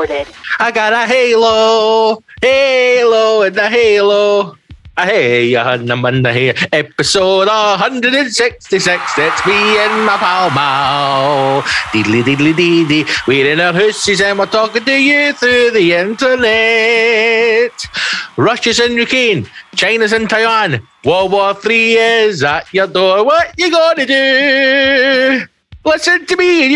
recorded. I got a halo, halo, and a halo. Hey, number here. Episode 166. It's me and my pal Mal. Diddly diddly dee We're in our houses and we're talking to you through the internet. Russia's in Ukraine. China's in Taiwan. World War Three is at your door. What you gonna do? Listen to me and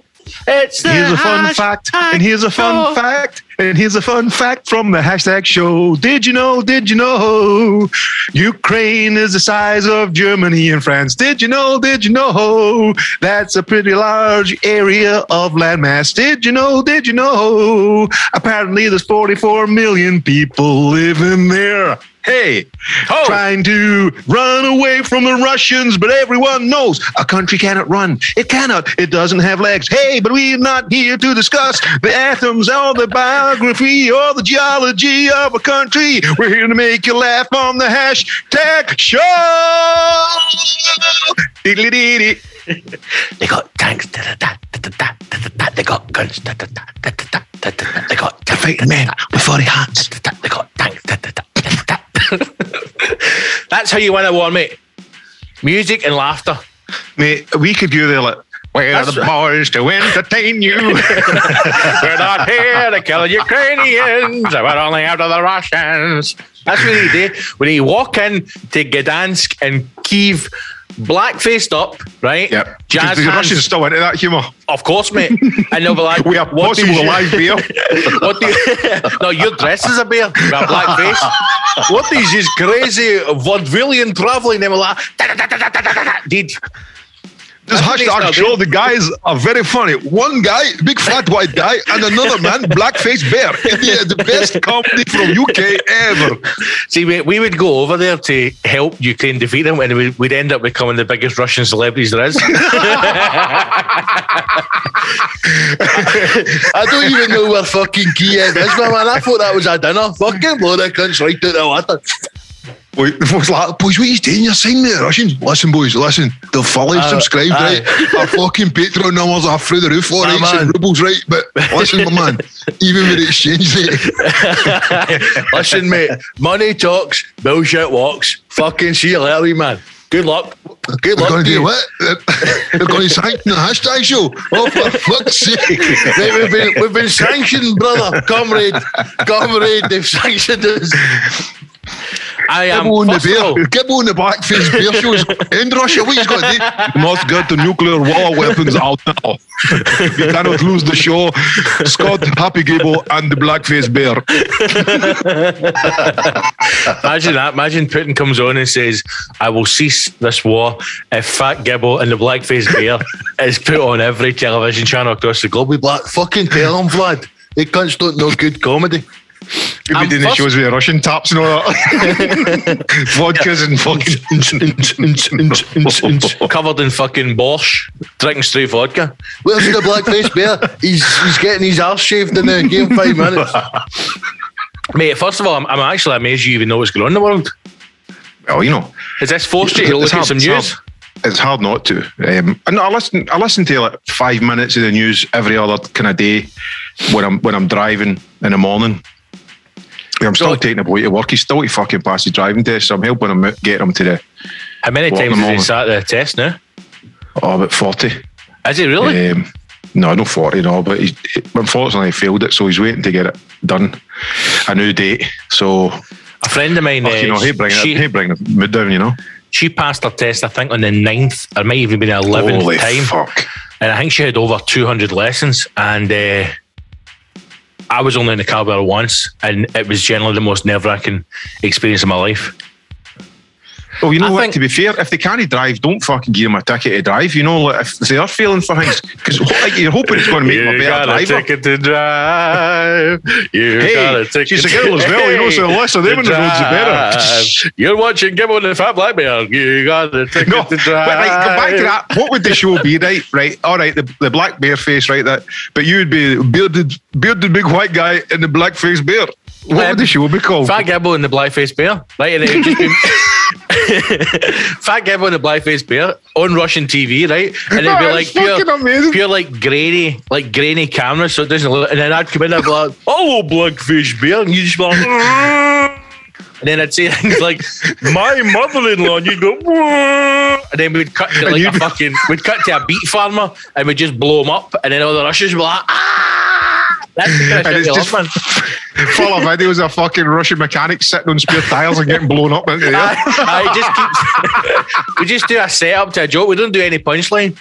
you. It's the Here's a fun fact, and here's a fun show. fact, and here's a fun fact from the hashtag show. Did you know? Did you know? Ukraine is the size of Germany and France. Did you know? Did you know? That's a pretty large area of landmass. Did you know? Did you know? Apparently, there's 44 million people living there. Hey, Oh. trying to run away from the Russians, but everyone knows a country cannot run. It cannot. It doesn't have legs. Hey, but we're not here to discuss the atoms or the biography or the geology of a country. We're here to make you laugh on the hashtag show. Diddly-dee-dee. They got tanks. Da, da, da, They got guns. They got They're fighting men with furry hats. They got tanks. Da, da, da, da, da, da. That's how you win a war, mate. Music and laughter. Mate, we could do there like, where are That's the right. boys to entertain you? We're not here to kill Ukrainians. We're only after the Russians. That's what you do. When you walk in to Gdansk and Kiev, black faced up, right? yep. Jazz the hands. Russians are still into that humour. Of course, mate. And they'll be like, We have possible you- live beer. what do you, no, you're dressed as a bear with a black face. What is this crazy vaudevillian traveling? They were like, da, da, da, da, da, da, da, da. Did This That's hashtag start show, the guys are very funny. One guy, big fat white guy, and another man, black blackface bear. Yeah, uh, the best comedy from UK ever. see, we, we would go over there to help Ukraine defeat them, and we'd, we'd end up becoming the biggest Russian celebrities there is. I don't even know where fucking Kiev is, my man. I thought that was a dinner. Fucking blow the cunts right out the water. Boy, the folks like, boys, what are you doing? You're saying the Russians. Listen, boys, listen. They'll fully Uh, subscribed, aye. right? Our fucking Patreon numbers are through the roof, all right? man. Rubles, right? But listen, my man, even with the exchange rate, Listen, mate, money talks, bullshit walks. Fucking see you later, man. Good luck. Good we're luck. going to do what? They're going to sanction the hashtag show. Oh, for fuck's sake. Mate, we've been we've been sanctioned, brother, comrade, comrade. They've sanctioned us. I am. Gibbo on the bear. Gibbo on the blackface bear shows. In Russia, what he's got to do? Must get the nuclear war weapons out now. you cannot lose the show. Scott, Happy Gibbo, and the blackface bear. Imagine that. Imagine Putin comes on and says, "I will cease this war if Fat Gibbo and the Blackface Bear is put on every television channel across the globe." We black fucking tell them, Vlad. They cunts don't know good comedy. You'll I'm be doing the shows with Russian taps and all that. Vodkas and fucking. Covered in fucking borscht, drinking straight vodka. Where's the Blackface Bear? He's he's getting his arse shaved in the game five minutes. Mate, first of all, I'm, I'm actually amazed you even know what's going on in the world. well, you know. Has this forced you to It's look at some it's news? hard- It's hard not to. Um, and I listen. I listen to like five minutes of the news every other kind of day when I'm when I'm driving in the morning. I'm still taking a boy to work. He's still to fucking pass his driving test, so I'm helping him get him to the How many times has he sat the test now? oh about forty. Is he really? Um, no, no forty, no. But he's unfortunately he failed it, so he's waiting to get it done. A new date. So A friend of mine, fuck, you uh, know, he bring she, it, he bring the mood down. You know, she passed her test, I think, on the 9th, or it might even been the 11th holy time. fuck. And I think she had over 200 lessons. And uh, I was only in the car once, and it was generally the most nerve wracking experience of my life. Well, you know I what? think- to be fair, if they can't drive, don't fucking give them a ticket to drive. You know, like, if they are feeling for things, because like, you're hoping it's going to make them a better driver. You got a ticket to drive. You Hey, she's a girl as well, you know, so the less of them on the roads, the better. You're watching Gibbo and the Fat Black Bear. You got a ticket No, to but drive. right, go back to that. What would the show be, right? Right, all right, the, the black bear face, right? That, but you would be bearded, bearded big white guy and the black face bear. What would the show be called? Fat Gibbo and the Blackface Bear, right? And it would just be Fat Gibbo and the Blackface Bear on Russian TV, right? And it'd be like pure, amazing. pure like grainy, like grainy camera, so it doesn't look. And then I'd come in and I'd be like, "Oh, Blackface Bear," and you just be like. And then I'd say things like, "My mother-in-law," and you'd go, "Whoa." and then we'd cut to like a fucking, we'd cut to a beet farmer, and we'd just blow him up, and then all the Russians were like, "Ah!" That's the And it's just full of videos of fucking Russian mechanics sitting on spare tires and getting blown up into the air. I, I just keep, we just do a setup to a joke. We don't do any punchline.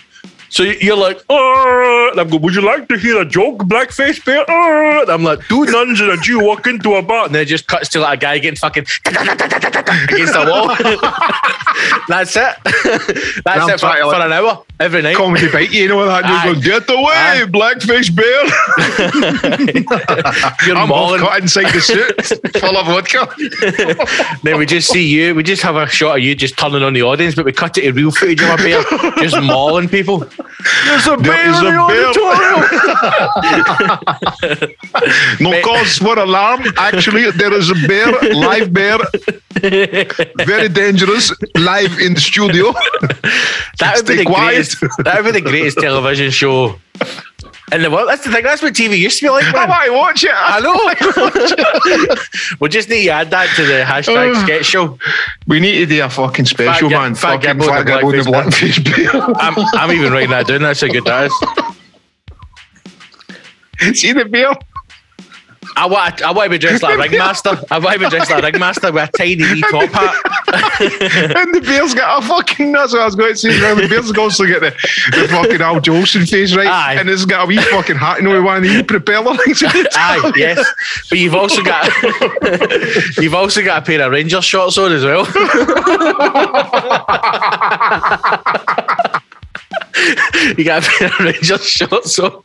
So you're like, oh, I'm going, would you like to hear a joke, blackface bear? Oh, ah, and I'm like, two nuns and a Jew walk into a bar, and then it just cuts to like a guy getting fucking against the wall. That's it. That's it for, to, for like, an hour every night. Comedy bite, you know that? And Aye. you go, get away, blackface bear. You're I'm mauling. cut inside the suit, full of vodka. Then we just see you. We just have a shot of you just turning on the audience, but we cut it to real footage of a bear just mauling people. There's a There is in a the bear. auditorium. No cause for alarm. Actually, there is a bear, live bear, very dangerous, live in the studio. That would be the quiet. greatest. That would be the greatest television show in the world. That's the thing. That's what TV used to be like. I Man. might watch it. I know. we just need to add that to the hashtag Uh. sketch show. We need to do a fucking special, Fat man. Fat fucking Gabbo Fat the Gabbo the Blackface Blackface Bear. I'm, I'm even writing that down. That's how good that is. See the bear? I want, I want to be dressed like a ringmaster. I want to be dressed like a ringmaster with a tiny wee top hat. And the bear's got a fucking. That's what I was going to say. The bear's also got the, the fucking Al Jolson face, right? Aye. And it's got a wee fucking hat, you know, one of the propeller things. Aye, yes. But you've also got you've also got a pair of Ranger shorts on as well. you got a pair of Ranger shorts on.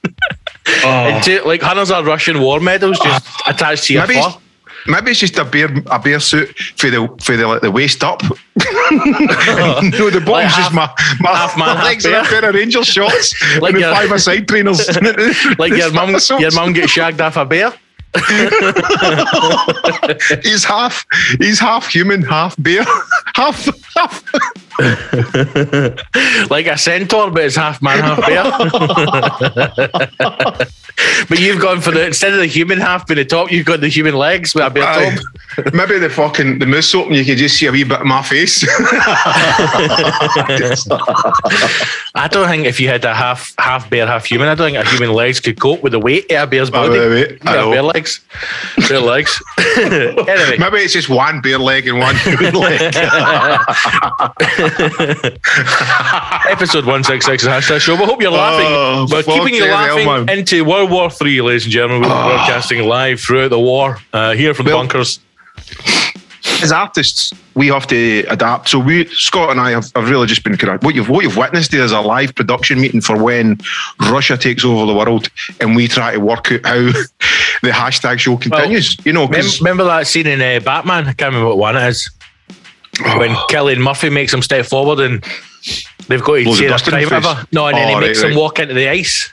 Oh. Two, like hundreds of Russian war medals just ah. attached to your Maybe it's, maybe it's just a bear a bear suit for the for the like the waist up. no, the bottom's Like just half- my my half man, half legs are a pair of Ranger shorts Like and your- five side trainers. Like your mum, your mum gets shagged off a bear. He's half he's half human, half bear, half half. like a centaur, but it's half man, half bear. but you've gone for the instead of the human half being the top, you've got the human legs with a bear Aye. top. Maybe the fucking the moose open, you can just see a wee bit of my face. I don't think if you had a half half bear, half human, I don't think a human legs could cope with the weight of a bear's body. I Yeah, know. bear legs. Bear legs. anyway. Maybe it's just one bear leg and one human leg. Episode 166 of Hashtag Show. We hope you're laughing. Oh, We're keeping you fucking hell, laughing into World War Three, ladies and gentlemen. We're broadcasting live throughout the war uh, here from the bunkers. As artists, we have to adapt. So we, Scott and I, have, have really just been kind of what you've what you've witnessed here is a live production meeting for when Russia takes over the world, and we try to work out how the hashtag show continues. you know, Mem- Remember that scene in uh, Batman? I can't remember what one it is. When Cillian Murphy makes him step forward and they've got to say a his No, and then he Oh, makes right, him walk into the ice.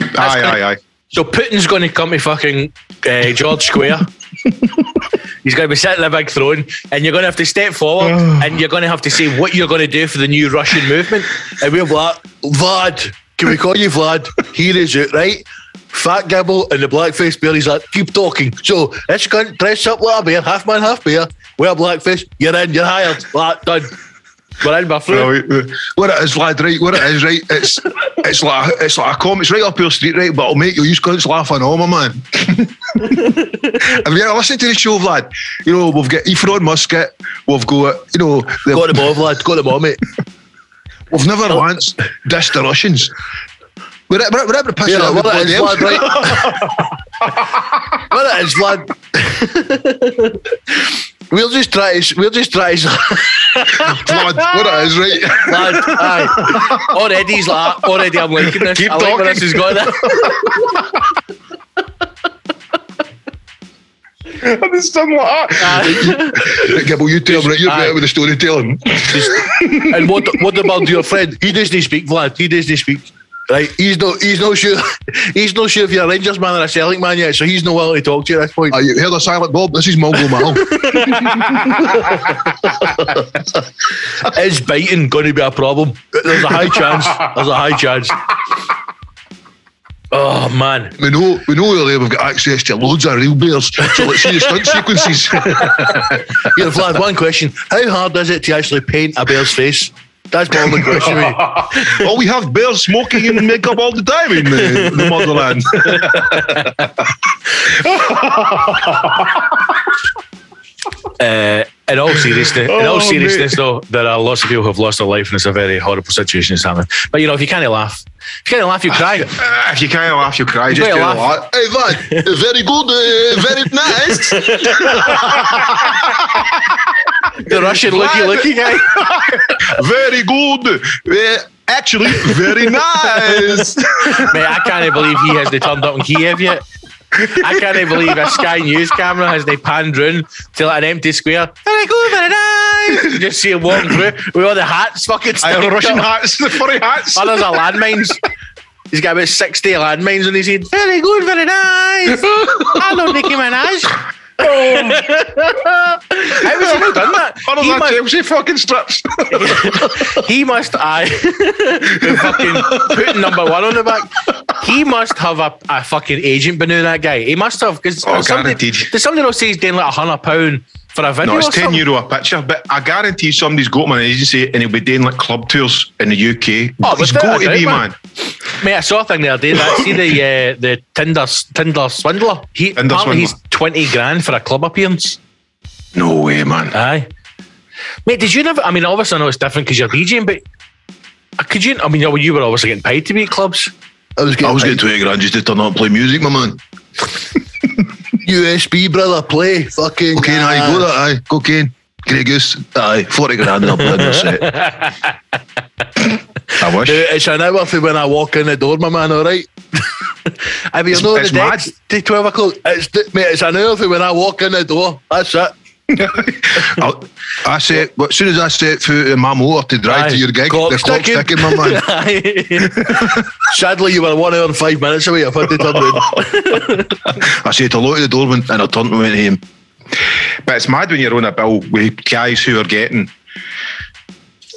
aye, gonna- aye, aye. So Putin's going to come to fucking uh, George Square. He's going to be sitting in a big throne, and you're going to have to step forward, and you're going to have to say what you're going to do for the new Russian movement. And we're like, Vlad, can we call you Vlad? Here is it, right? Fat Gibble and the blackface bear. He's like, keep talking. So this cunt dress up like a bear, half man, half bear. Wear blackface. You're in. You're hired. Like, done. We're in, my friend. Well, what it is, lad, right? What it is, right? It's it's like it's like a com. It's right up your street, right? But I'll make you use cunts laughing on, my man. Have you ever listened to the show, Vlad? You know, we've got Ephron Musket, we've got, you know, the- Got them all, Vlad. Got them all, mate. we've never once dissed the Russians. We're, we're, we're able to piss Yeah, it out what it everybody is, else. Vlad, right? what it is, Vlad. we'll just try to, we'll just try to, Vlad, what it is, right? lad, aye. Already he's like, already I'm liking this. Keep I like where talking. this is going. And it's done like that. Right, Gibble, you tell him, right? You're better with the storytelling. and what, what about your friend? He doesn't speak, Vlad. He doesn't speak. Right, he's no, he's no sure, he's no sure if you're a Rangers man or a Celtic man yet, so he's no willing to talk to you at this point. Uh, you heard of Silent Bob? This is Mongo Mal. Is biting going to be a problem? There's a high chance. There's a high chance. Oh man, we know, we know earlier we've got access to loads of real bears. So let's see the stunt sequences. Here, Vlad, one question: How hard is it to actually paint a bear's face? That's my only question. oh, we have bears smoking and makeup all the time in the, the motherland. Uh, in all seriousness, in all Oh, seriousness, mate. though, there are lots of people who have lost their life, and it's a very horrible situation that's happening. But you know, if you can't laugh, if you can't laugh, you cry. If you can't laugh, you cry. Just do a laugh. laugh. Hey, Vlad, very good, uh, very nice. The Russian looky Vlad. looky guy. very good. Uh, actually, very nice. Mate, I can't believe he hasn't turned up in Kiev yet. I can't believe a Sky News camera has they panned round to like an empty square. Very good, very nice. You just see him walking through with all the hats fucking I have Russian out. hats, the furry hats. Others are landmines. He's got about 60 landmines on his head. Very good, very nice. Hello, Nicki Minaj. How has he not done that? Others He are must- Chelsea fucking strips. he must I fucking putting number one on the back. He must have a, a fucking agent beneath that guy. He must have because Oh, somebody, guaranteed. there's somebody else say he's doing like a hundred pound for a video. No, it's or 10 something. euro a picture, but I guarantee somebody's got him on an agency and he'll be doing like club tours in the UK. Oh, He's without got to be, doubt, man. Mate, I saw a thing the other day. That see the uh, the Tinder Tinder swindler. He Tinder apparently swindler. he's twenty grand for a club appearance. No way, man. Aye, mate. Did you never? I mean, obviously I know it's different because you're DJing, but uh, could you? I mean, you were obviously getting paid to be at clubs. I was I getting, was getting 20 grand just to turn up and play music, my man. USB, brother, play. Fucking. Cocaine, aye, go that, aye. Cocaine. Grey Goose, aye. 40 grand and I'll play this set. I wish. It's an hour for when I walk in the door, my man, all right? I mean, It's- you're it's the decks to 12 o'clock. It's, mate, it's an hour for when I walk in the door. That's it. I set, but as soon as I set foot in my motor to drive Aye. to your gig, Clock the clock's ticking. ticking, my man. Sadly, you were one hour and five minutes away. I've had to turn round. I said hello to the doorman and I turned and went home. But it's mad when you're on a bill with guys who are getting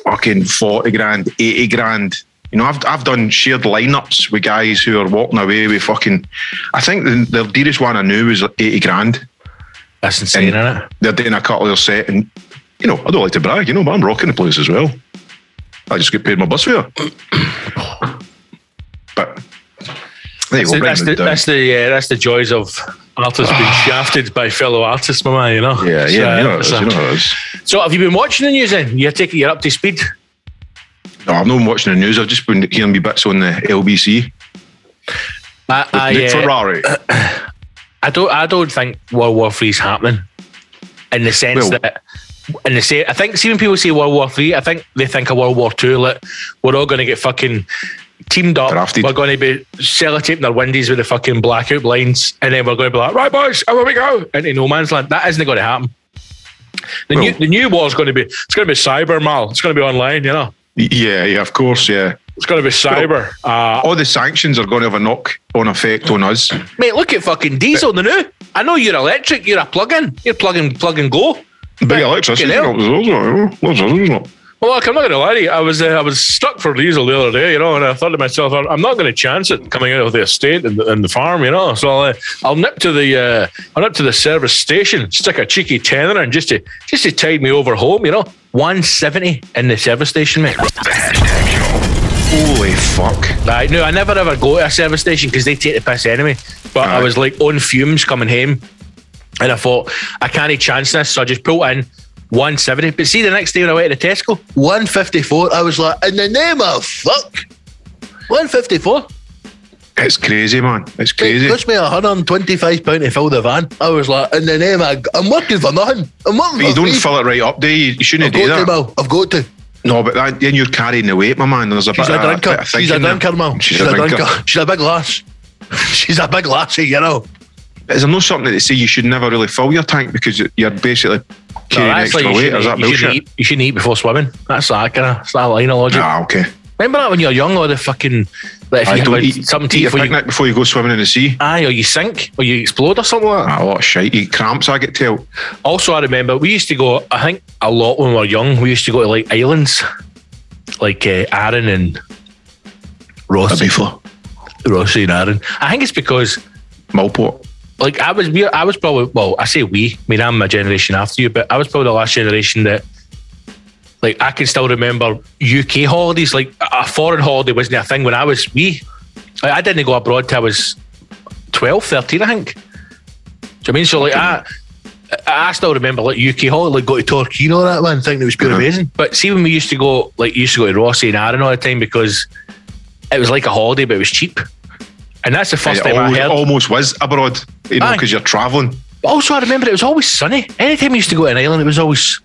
fucking 40 grand, 80 grand. You know, I've, I've done shared lineups with guys who are walking away with fucking. I think the, the dearest one I knew was 80 grand. That's insane, isn't it? They're doing a couple of set, and you know, I don't like to brag, you know, but I'm rocking the place as well. I just get paid my bus fare. But there you That's go, the, that's, the, that's the uh, that's the joys of artists being shafted by fellow artists, my man. You know. yeah, So, yeah, you know, uh, is, so- you know. So have you been watching the news then? You're taking you're up to speed. No, I've not been watching the news. I've just been hearing me bits on the LBC. I, I, Nick uh, Ferrari. I don't I don't think World War Three is happening in the sense Well- that in the say I think see when people say World War Three, I think they think of World War Two. Like we're all going to get fucking teamed up. Drafted. We're going to be sellotaping their windies with the fucking blackout blinds, and then we're going to be like, right, boys, here we go into no man's land. That isn't going to happen. The Well- new the new war is going to be it's going to be cyber mal. It's going to be online. You know, yeah, yeah, of course, yeah. It's going to be cyber. Uh, All the sanctions are going to have a knock on effect on us. mate, look at fucking diesel the new. I know you're electric. You're a plug-in. You're plug-in, plug and go. Big electricity. Fucking hell. companies. Well, look, I'm not going to lie to you. I was uh, I was stuck for diesel the other day, you know, and I thought to myself, I'm I'm not going to chance it coming out of the estate and the, and the farm, you know. So I'll, uh, I'll nip to the uh, I'll nip to the service station, stick a cheeky tenner in just to just to tide me over home, you know. One seventy in the service station, mate. Holy fuck. Right, no, I never ever go to a service station because they take the piss anyway. But I was like on fumes coming home, and I thought I can't chance this, so I just pulled in 170. But see, the next day when I went to Tesco, 154. I was like, in the name of fuck. 154. It's crazy, man. It's It crazy. cost me 125 pound to fill the van. I was like, in the name of, I'm working for nothing. I'm working But you don't free. fill it right up, do you? You shouldn't I've do got to, that. Mal. I've got to. No, but that, then you're carrying the weight, my man. There's a She's bit a drinker. of She's a drinker, Mal. She's, a drinker. She's a big lass. She's a big lassie, you know. Is there no something that they say you should never really fill your tank because you're basically carrying that's extra like you weight? shouldn't Is that eat- you shouldn't bullshit? eat- You shouldn't eat before swimming. That's that kind of that line of logic. Ah, okay. Remember that when you were young, or the fucking like if I you don't eat, something to eat before you, picnic before you go swimming in the sea. aye, or you sink, or you explode, or something like that. A lot of shite. Eat cramps, I get tell. Also, I remember we used to go. I think a lot when we were young. We used to go to like islands, like uh, Arran and Rothesay, Rothesay and Arran. I think it's because Millport. like I was, we, I was probably well. I say we. I mean, I'm a generation after you, but I was probably the last generation that. Like I can still remember UK holidays. Like a foreign holiday wasn't a thing when I was wee. Like, I didn't go abroad till I was 12, 13, I think. Do you know I mean? So like I, I still remember like UK holiday, like go to Torquay and all that one thing it was pure Uh-huh. amazing. But see when we used to go, like used to go to Rothesay and Arran all the time because it was like a holiday, but it was cheap. And that's the first It time I almost, heard. almost was abroad, you know, because you're travelling. But also, I remember it was always sunny. Anytime we used to go to an island, it was always.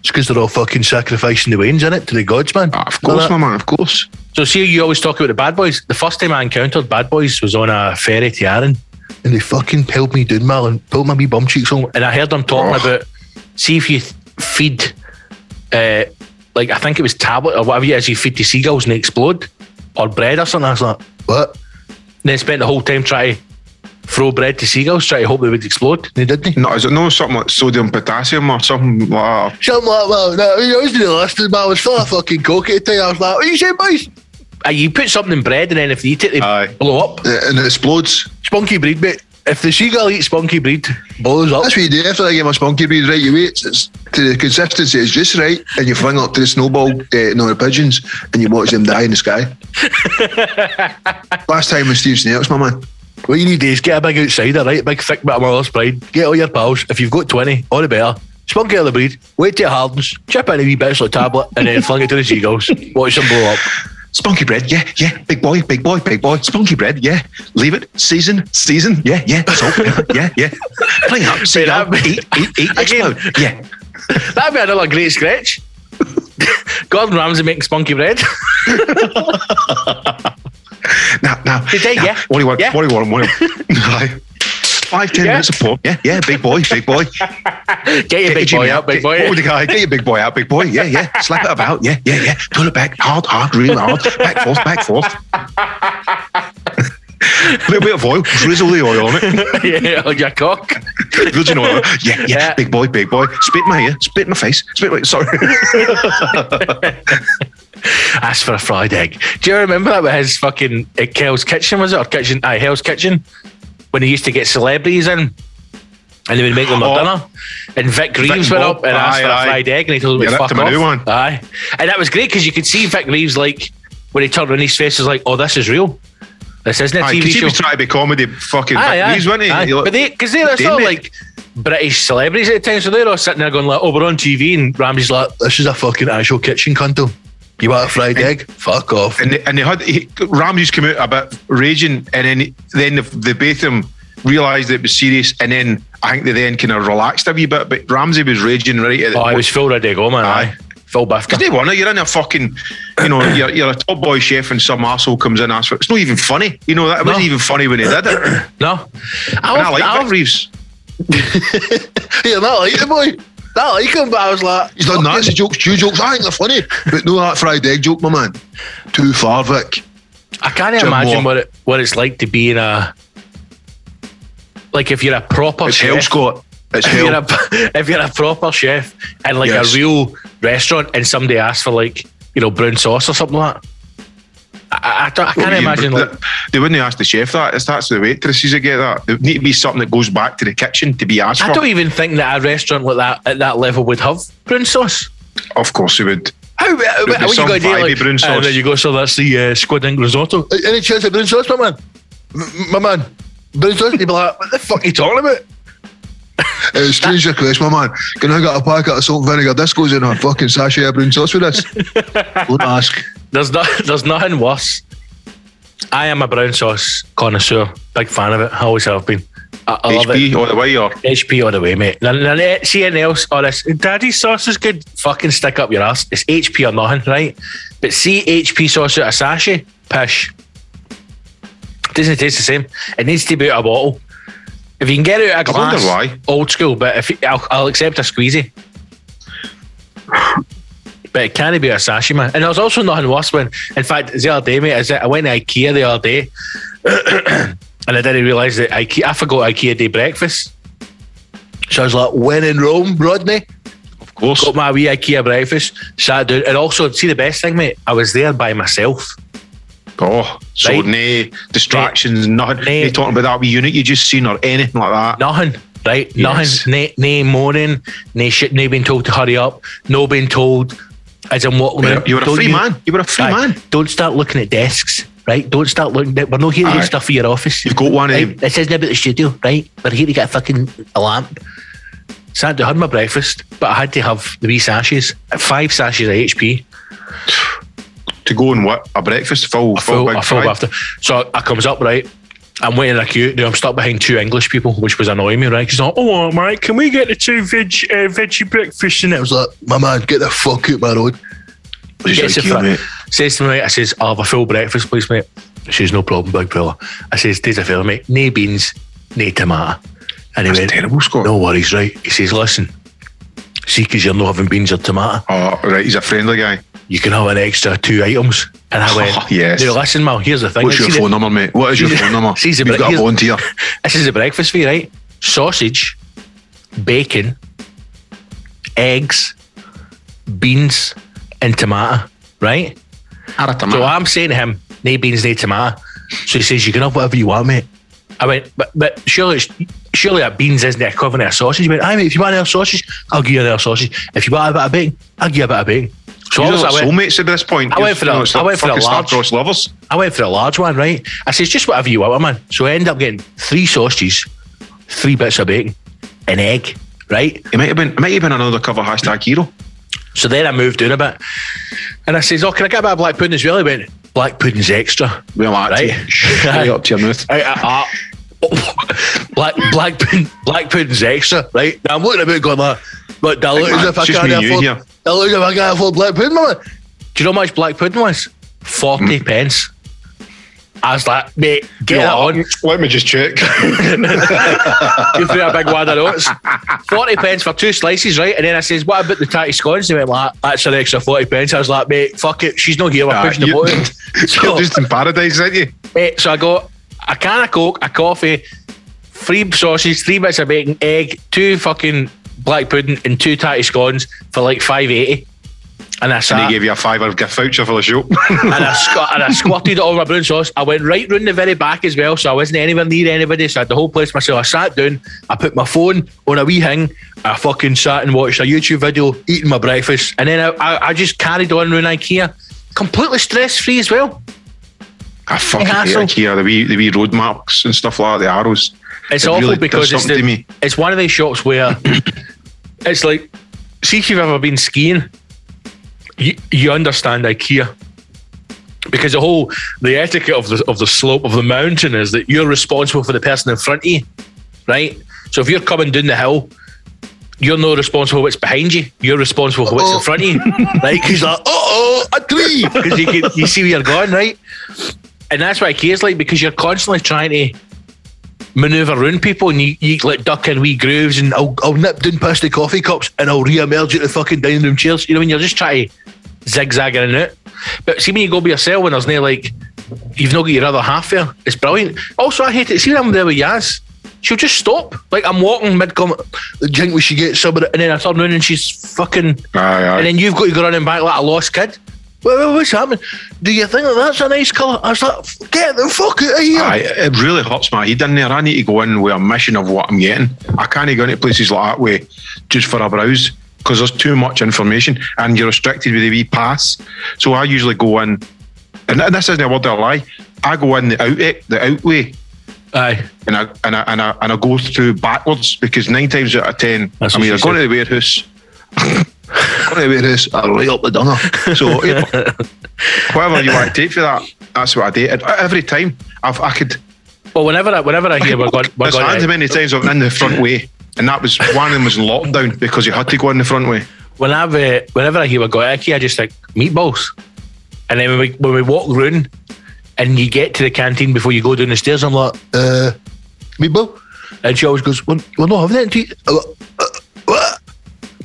It's because they're all fucking sacrificing the wains in it to the gods, man. Ah, of course, my man, of course. So, see, you always talk about the bad boys. The first time I encountered bad boys was on a ferry to Arran. And they fucking pelted me down, man, and pulled my wee bum cheeks on. And I heard them talking Oh. about see if you feed, uh, like, I think it was tablet or whatever it is, you feed the seagulls and they explode, or bread or something. I was like, What? and then spent the whole time trying to throw bread to seagulls, try to hope they would explode. They didn't. No, is it no something like sodium potassium or something like that? Something like that. No, I was the listening, man. I was full of fucking coke at the time. I was like, what are you saying, boys? Uh, you put something in bread and then if they eat it, they Aye. blow up. Uh, And it explodes. Spunky breed, mate. If the seagull eats spunky breed, blows up. That's what you do after I get my spunky breed right. You wait it's to the consistency is just right, and you fling up to the snowball, uh, no the pigeons, and you watch them die in the sky. Last time with Steve Snells, my man. What you need is get a big outsider, right? Big thick bit of Mother's Pride. Get all your pals. If you've got 20, all the better. Spunk out of the breed. Wait till it hardens. Chip in a wee bits like tablet and then fling it to the seagulls. Watch them blow up. Spunky bread, yeah, yeah. Big boy, big boy, big boy. Spunky bread, yeah. Leave it, season, season, yeah, yeah. Salt, pepper, yeah, yeah. Fling up, see that- that. Eat, eat, eat, Again. explode. Yeah. That'd be another great scratch. Gordon Ramsay making spunky bread. Now, now. Did they? now, Yeah. What do you want? Yeah. What do you want? What do you want? Five, ten Yeah. minutes of pork. Yeah, yeah. Big boy, big boy. Get your big Jimmy boy out, big Get- boy. What the guy? Get your big boy out, big boy. Yeah, yeah. Slap it about. Yeah, yeah, yeah. Pull it back. Hard, hard, real hard. Back forth, back forth. A little bit of oil. Drizzle the oil on it. yeah, on your cock. Virgin oil. Yeah, yeah, Yeah. Big boy, big boy. Spit in my ear. Spit in my face. Spit. Wait, sorry. Ask for a fried egg. Do you remember that with his fucking uh, at Kel's Kitchen, was it? Or Kitchen, aye, Hell's Kitchen? When he used to get celebrities in and they would make them a Oh. dinner. And Vic Reeves and went Bob. up and asked Aye, for a aye. fried egg and he told him Yeah, to fuck my off. new one. Aye. And that was great because you could see Vic Reeves like when he turned around his face was like, oh, this is real. This isn't a Aye, TV 'cause he show. was trying to be comedy fucking Aye, aye, Reeves, wasn't he? aye. He looked- But they, because they're it. like British celebrities at the time, so they're all sitting there going like, "Oh, we're on TV," and Ramsay's like, This is a fucking actual kitchen cunt. You want a fried egg? Fuck off. and they, and they had he, Ramsay's come out a bit raging, and then then the, the them realised it was serious, and then I think they then kind of relaxed a wee bit. But Ramsey was raging right at "Oh, I was full ready to oh, go, man." Aye. Aye, full Because they want it. You're in a fucking, you know, you're, you're a top boy chef and some asshole comes in and asks for it. It's not even funny. You know, that wasn't even funny when he did it. No, I, I like I Vic love, Reeves. Yeah, that like the boy. That like him, but I was like, He's done Nazi jokes, Jew jokes. I think they're funny, but no that fried egg joke, my man. Too far, Vic. I can't Jim imagine Moir. what it what it's like to be in a like if you're a proper It's chef. hell, Scott. It's if you're, a, if you're a proper chef in like Yes. a real restaurant and somebody asks for like you know brown sauce or something like that, I, I, I, can't imagine they, like they wouldn't ask the chef that. It's that's the waitresses that get that. There need to be something that goes back to the kitchen to be asked I for. don't even think that a restaurant like that at that level would have brown sauce. Of course, it would. How, how, be how you some got to do like, brown and then you go, so that's the uh, squid ink risotto. "Uh, Any chance of brown sauce, my man? M- my man. Brown sauce? He'd be like, what the fuck are you talking about? Uh, strange request, my man. Can I get a packet of salt and vinegar discos in a fucking sachet of brown sauce with this? Don't ask. There's not, there's nothing worse. I am a brown sauce connoisseur, big fan of it. I always have been. I, I. HP all the way, or HP all the way, mate. None, none, see anything else? Oh, this daddy's sauce is good. Fucking stick up your ass. It's HP or nothing, right? But see HP sauce out of sachet, pish. Doesn't taste the same. It needs to be out of a bottle. If you can get it out of I wonder why. old school. But if I'll, I'll accept a squeezy. but it can't be a sashimi. And there's also nothing worse when, in fact, the other day, mate, is that I went to IKEA the other day and I didn't realise that IKEA, I forgot IKEA day breakfast. So I was like, when in Rome, Rodney? Of course. Got my wee IKEA breakfast, sat down, and also, see the best thing, mate, I was there by myself. Oh, so Right. nay distractions, nothing. Nay. Nay talking about that wee unit you just seen or anything like that. Nothing, right? Yes. Nothing. Nae, nae moaning, nae shit, being told to hurry up, no being told as I'm walking You were, you were a "Don't free man. You were a free Aye. man. Don't start looking at desks, right? Don't start looking. We're not here to get stuff for your office. You've got one of Right? them. This isn't about the studio, right? We're here to get a fucking a lamp. Sat down, had my breakfast, but I had to have the wee sachets, five sashes of HP, To go and what? A breakfast full, a full, full, a full after. So I comes up, right? I'm waiting in a queue. Now I'm stuck behind two English people, which was annoying me, right? He's like, "Oh, mate, can we get the two veg uh, veggie breakfast?" And it was like, My man, get the fuck out my road. Gets like, the mate." says to me, mate, I says, I'll have a full breakfast, please, mate. She says, no problem, big fella. I says, there's a fella, mate, nae beans, nae tomato. And he That's went, terrible, Scott. no worries, right? He says, listen, see, because you're not having beans or tomato, Oh, right. He's a friendly guy. You can have an extra two items. And I ah, went, Oh, yes. no, listen, Mal, here's the thing. What's I your phone number, mate? What is your phone number? see You've got a here's- volunteer. This is a breakfast for you, right? Sausage, bacon, eggs, beans, and tomato, right? So I'm saying to him, no beans, no tomato. So he says, you can have whatever you want, mate. I went, but but surely it's, surely that beans isn't the equivalent of sausage. He went, aye, mate, if you want another sausage, I'll give you another sausage. If you want a bit of bacon, I'll give you a bit of bacon. So You're obviously I went, soulmates at this point. I went for you know, I went for fucking large. lovers. I went for a large one, right? I says, just whatever you want, man. So I end up getting three sausages, three bits of bacon, an egg, right? It might have been. It might have been another cover hashtag hero. So then I moved down a bit. And I says, oh, can I get a bit of black pudding as well? He went, black pudding's extra. Well, Right. straight up to your mouth. I, I, I, black black pudding, black pudding's extra, right? Now I'm looking about going like, look, do I look man, as if I can't you afford, here. do I look as if I can't afford black pudding, man? Do you know how much black pudding was? 40 Hmm. pence. I was like, mate, get You're that like, on. Let me just check. You threw a big wad of notes. 40 pence for two slices, right? And then I says, what about the tatty scones? He went like, that's an extra 40 pence. I was like, mate, fuck it. She's not here. We're Ah, pushing the you- button. You're So, just in paradise, aren't you? mate, so I got a can of Coke, a coffee, three sausage, three bits of bacon, egg, two fucking black pudding, and two tatty scones for like 580. And I And sat he gave you a fiver gift voucher for the show. and I, squ- and I it on my brown sauce. I went right round the very back as well, so I wasn't anywhere near anybody. So I had the whole place myself. I sat down, I put my phone on a wee thing, I fucking sat and watched a YouTube video, eating my breakfast, and then I, I, I just carried on around IKEA, completely stress free as well. I fucking hate hassle. IKEA. The wee, the wee road marks and stuff like that, the arrows. It's It awful really because it's, the, to me. it's one of these shops where it's like, see if you've ever been skiing, you, you understand IKEA. Because the whole the etiquette of the of the slope of the mountain is that you're responsible for the person in front of you, right? So if you're coming down the hill, you're not responsible for what's behind you. You're responsible for what's in front of you, right? Because like, oh, oh, a tree, because you can, you see where you're going, right? And that's what IKEA's like because you're constantly trying to maneuver around people and you, you like duck in wee grooves and I'll, I'll nip down past the coffee cups and I'll re-emerge at the fucking dining room chairs. You know, when you're just trying to zigzag in and out. But see when you go by yourself when there's no like you've not got your other half there, it's brilliant. Also I hate it. See when I'm there with Yaz, she'll just stop. Like I'm walking mid com do you think we should get some of it? And then I turn around and she's fucking Aye, aye. and then you've got to go running back like a lost kid. Well, well, what's happening? Do you think that that's a nice colour? I was like, get the fuck out of here. Aye, it really hurts my head in there. I need to go in with a mission of what I'm getting. I can't go into places like that way just for a browse because there's too much information and you're restricted with a wee pass. So I usually go in, and this isn't a word of a lie. I go in the out the outway Aye. and I and I and I, and I go through backwards because nine times out of ten That's I'm what either she going to the warehouse, going to the warehouse, or right up the dunner. So you know, whatever you want to take for that, that's what I do. And every time I've, I could. Well, whenever I, whenever I hear we're going, we're There's going hands to, many times I've been in the front way, and that was one of them was in lockdown because you had to go in the front way. when I've, uh, whenever I hear we're going I just think meatballs. And then when we, when we walk round and you get to the canteen before you go down the stairs, I'm like, Uh, meatball? and she always goes, we're, we're not having it. to eat." I'm like, "Uh, what?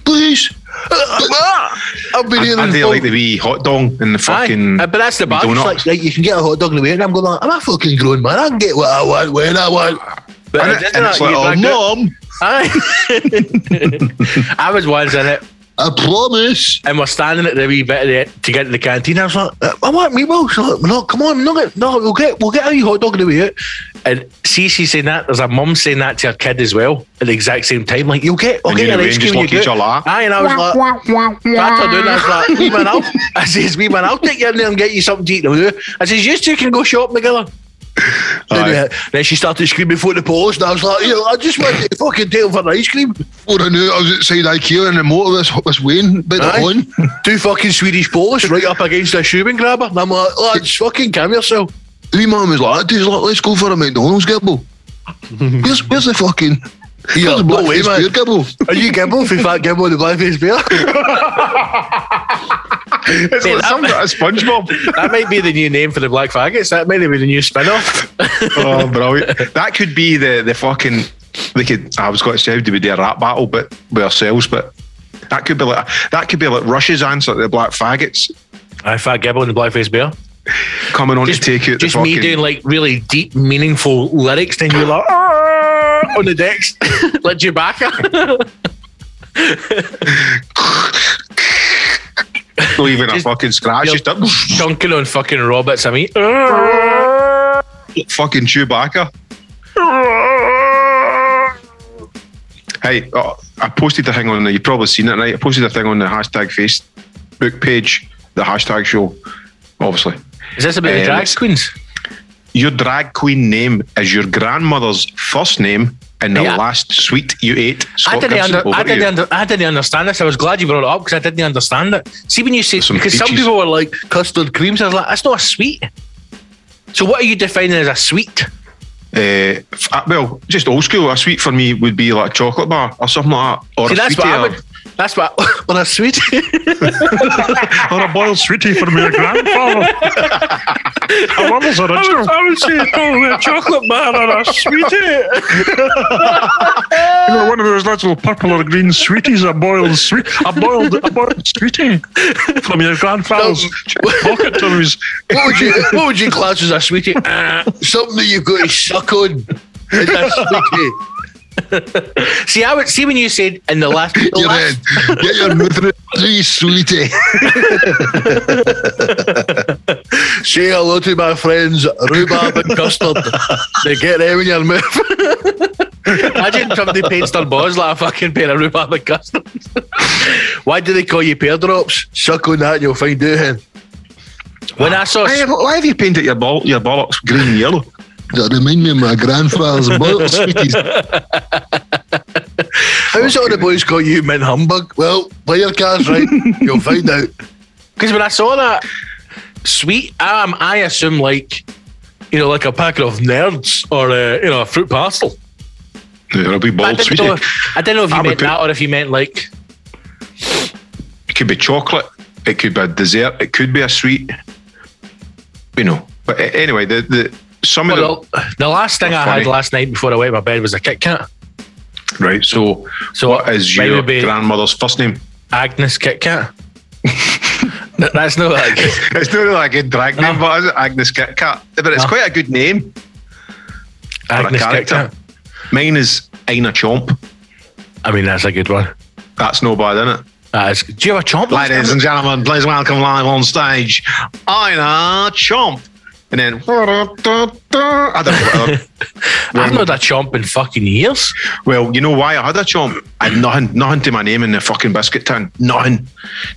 Please. I've been I, here I in do full- like the wee hot dog and the fucking. Aye, uh, but that's the bar. It's like, like, you can get a hot dog in the way, and I'm going, Like, I'm a fucking grown man. I can get what I want when I want. But And I it- and it's like, oh, dragged it. Mom, Aye. I was once in it, I promise. and we're standing at the wee bit of the, to get to the canteen. I was like, uh, I want meatballs. She's like, no, come on, no, get, no, we'll get, we'll get a wee hot dog in the way out. And Cece saying that, there's a mum saying that to her kid as well at the exact same time. Like, you'll get, I'll And get you an ice cream. just You look get. each other. Aye, and I was like, after doing that, I was like, wee man, I'll, I says, wee man, I'll take you in there and get you something to eat. I says, you two can go shopping together. Then, uh, then she started screaming for the police, and I was like, you know, I just went to fucking them for an ice cream. Before I knew I was outside IKEA and the motor was, was Wayne, bit Aye. on. Two fucking Swedish Polish right up against a shoe grabber. And I'm like, lads, fucking calm yourself. Wee mum was like, he's like, let's go for a McDonald's gibble. where's, where's the fucking... Yeah, Where's the no black way, face man. beer gibble? Are you Gibble for Fat Gibble and the Blackface Bear? It's like something out of SpongeBob. that might be the new name for the Black Faggots. That might be the new spin off. oh, brilliant! That could be the the fucking. They could. I was going to say, do we do a rap battle, but with ourselves? But that could be like that could be like Rush's answer to the Black Faggots Aye, Fat Gibble and the Blackface Bear. coming on Just, to take out the just me doing like really deep, meaningful lyrics, then you're like, on the decks, like Chewbacca. even a fucking scratch, just a Chunking on fucking robots. I mean, fucking Chewbacca. Hey, oh, I posted a thing on the. You've probably seen it, right? I posted a thing on the hashtag Facebook page, the hashtag show. Obviously, is this about the Um, drag queens? your drag queen name is your grandmother's first name and the Yeah. last sweet you ate. I didn't, under, I, didn't under, I didn't understand this. I was glad you brought it up because I didn't understand it. See, when you say, Some because some people were like custard creams, I was like, that's not a sweet. So, what are you defining as a sweet? Uh, uh, well, just old school. A sweet for me would be like a chocolate bar or something like that, or See, a that's what I would. That's what. on a sweet. or a boiled sweetie for my grandfather. I love his original. I would say, oh, a chocolate bar or a sweetie. You know, one of those little purple or green sweeties, a boiled sweet, a boiled, a boiled sweetie from your grandfather's pocket toys. what would you What would you class as a sweetie? Uh, something that you've got to suck on. Is a sweetie. See, I would see when you said in the last. The You're last. Get your sweetie. say hello to my friends rhubarb and custard. they get there when you're moving. Imagine somebody paints their balls like a fucking pair of rhubarb and custard. Why do they call you pear drops? Suck on that and you'll find out. hen. When I saw Hey, why have you painted your ball, your bollocks green and yellow? That remind me of my grandfather's boiled sweeties. How's all the boys call you mint humbug? Well, play your cards right. You'll find out. Because when I saw that sweet, um, I assume like, you know, like a packet of nerds or uh, you know a fruit parcel. Yeah, a wee But I didn't, know, I didn't know if you I meant that or if you meant like. It could be chocolate. It could be a dessert. It could be a sweet. You know. But anyway, the the some of the, the last thing I had last night before I went to my bed was a Kit Kat. right. So, So what is your grandmother's first name? Agnes Kit Kat. That's not like. It's not like a good drag name, but is it Agnes Kit Kat? But it's No. quite a good name. Agnes Kit character. Kat. Mine is Ina Chomp. I mean, that's a good one. That's no bad, isn't it? Is, do you have a chomp? Ladies and gentlemen, please welcome live on stage Ina Chomp. And then I don't know. I've not had a chomp in fucking years. Well, you know why I had a chomp? I had nothing, nothing to my name in the fucking biscuit tin. Nothing.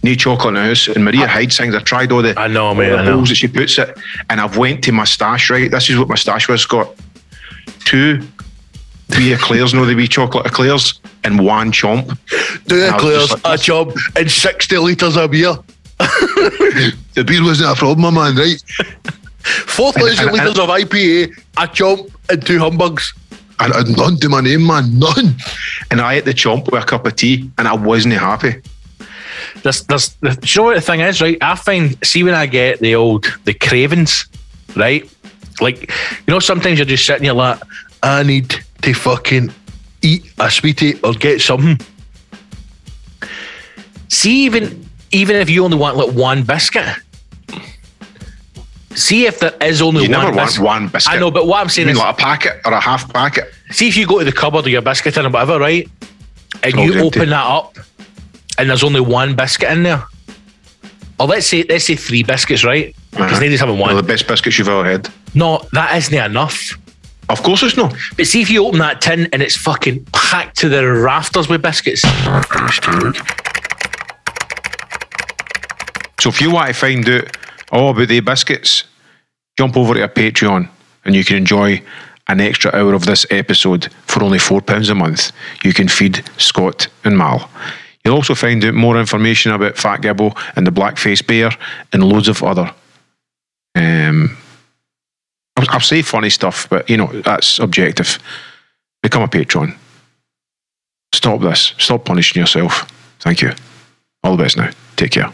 No chocolate in the house. And Maria hides things. I tried all the, I know, all the I know. holes that she puts it. And I've went to my stash, right? This is what my stash was, Scott. Two three eclairs, no the wee chocolate eclairs, and one chomp. Two eclairs, just a chomp, and 60 litres of beer. The beer wasn't a problem, my man, right? 4,000 And- and- litres of IPA, a chomp, and two humbugs. And, and none to my name, man. None. And I ate the chomp with a cup of tea, and I wasn't happy. There's, there's, the, do you know what the thing is, right? I find, see, when I get the old, the cravings, right? Like, you know, sometimes you're just sitting here like, I need to fucking eat a sweetie or get something. See, even even if you only want like one biscuit, see if there is only You one never want biscuit. one biscuit. I know, but what I'm saying You is, like a packet or a half packet? see if you go to the cupboard or your biscuit tin or whatever, right? And you empty. open that up, and there's only one biscuit in there. Or let's say let's say three biscuits, right? Because Uh-huh. nobody's having One the best biscuits you've ever had. No, that isn't enough. Of course it's not. But see if you open that tin and it's fucking packed to the rafters with biscuits. So if you want to find out all about the biscuits, jump over to Patreon and you can enjoy an extra hour of this episode for only £4 a month. You can feed Scott and Mal. You'll also find out more information about Fat Gibbo and the Blackface Bear and loads of other. Um, I'll, I'll say funny stuff, but you know, that's objective. Become a patron. Stop this. Stop punishing yourself. Thank you. All the best now. Take care.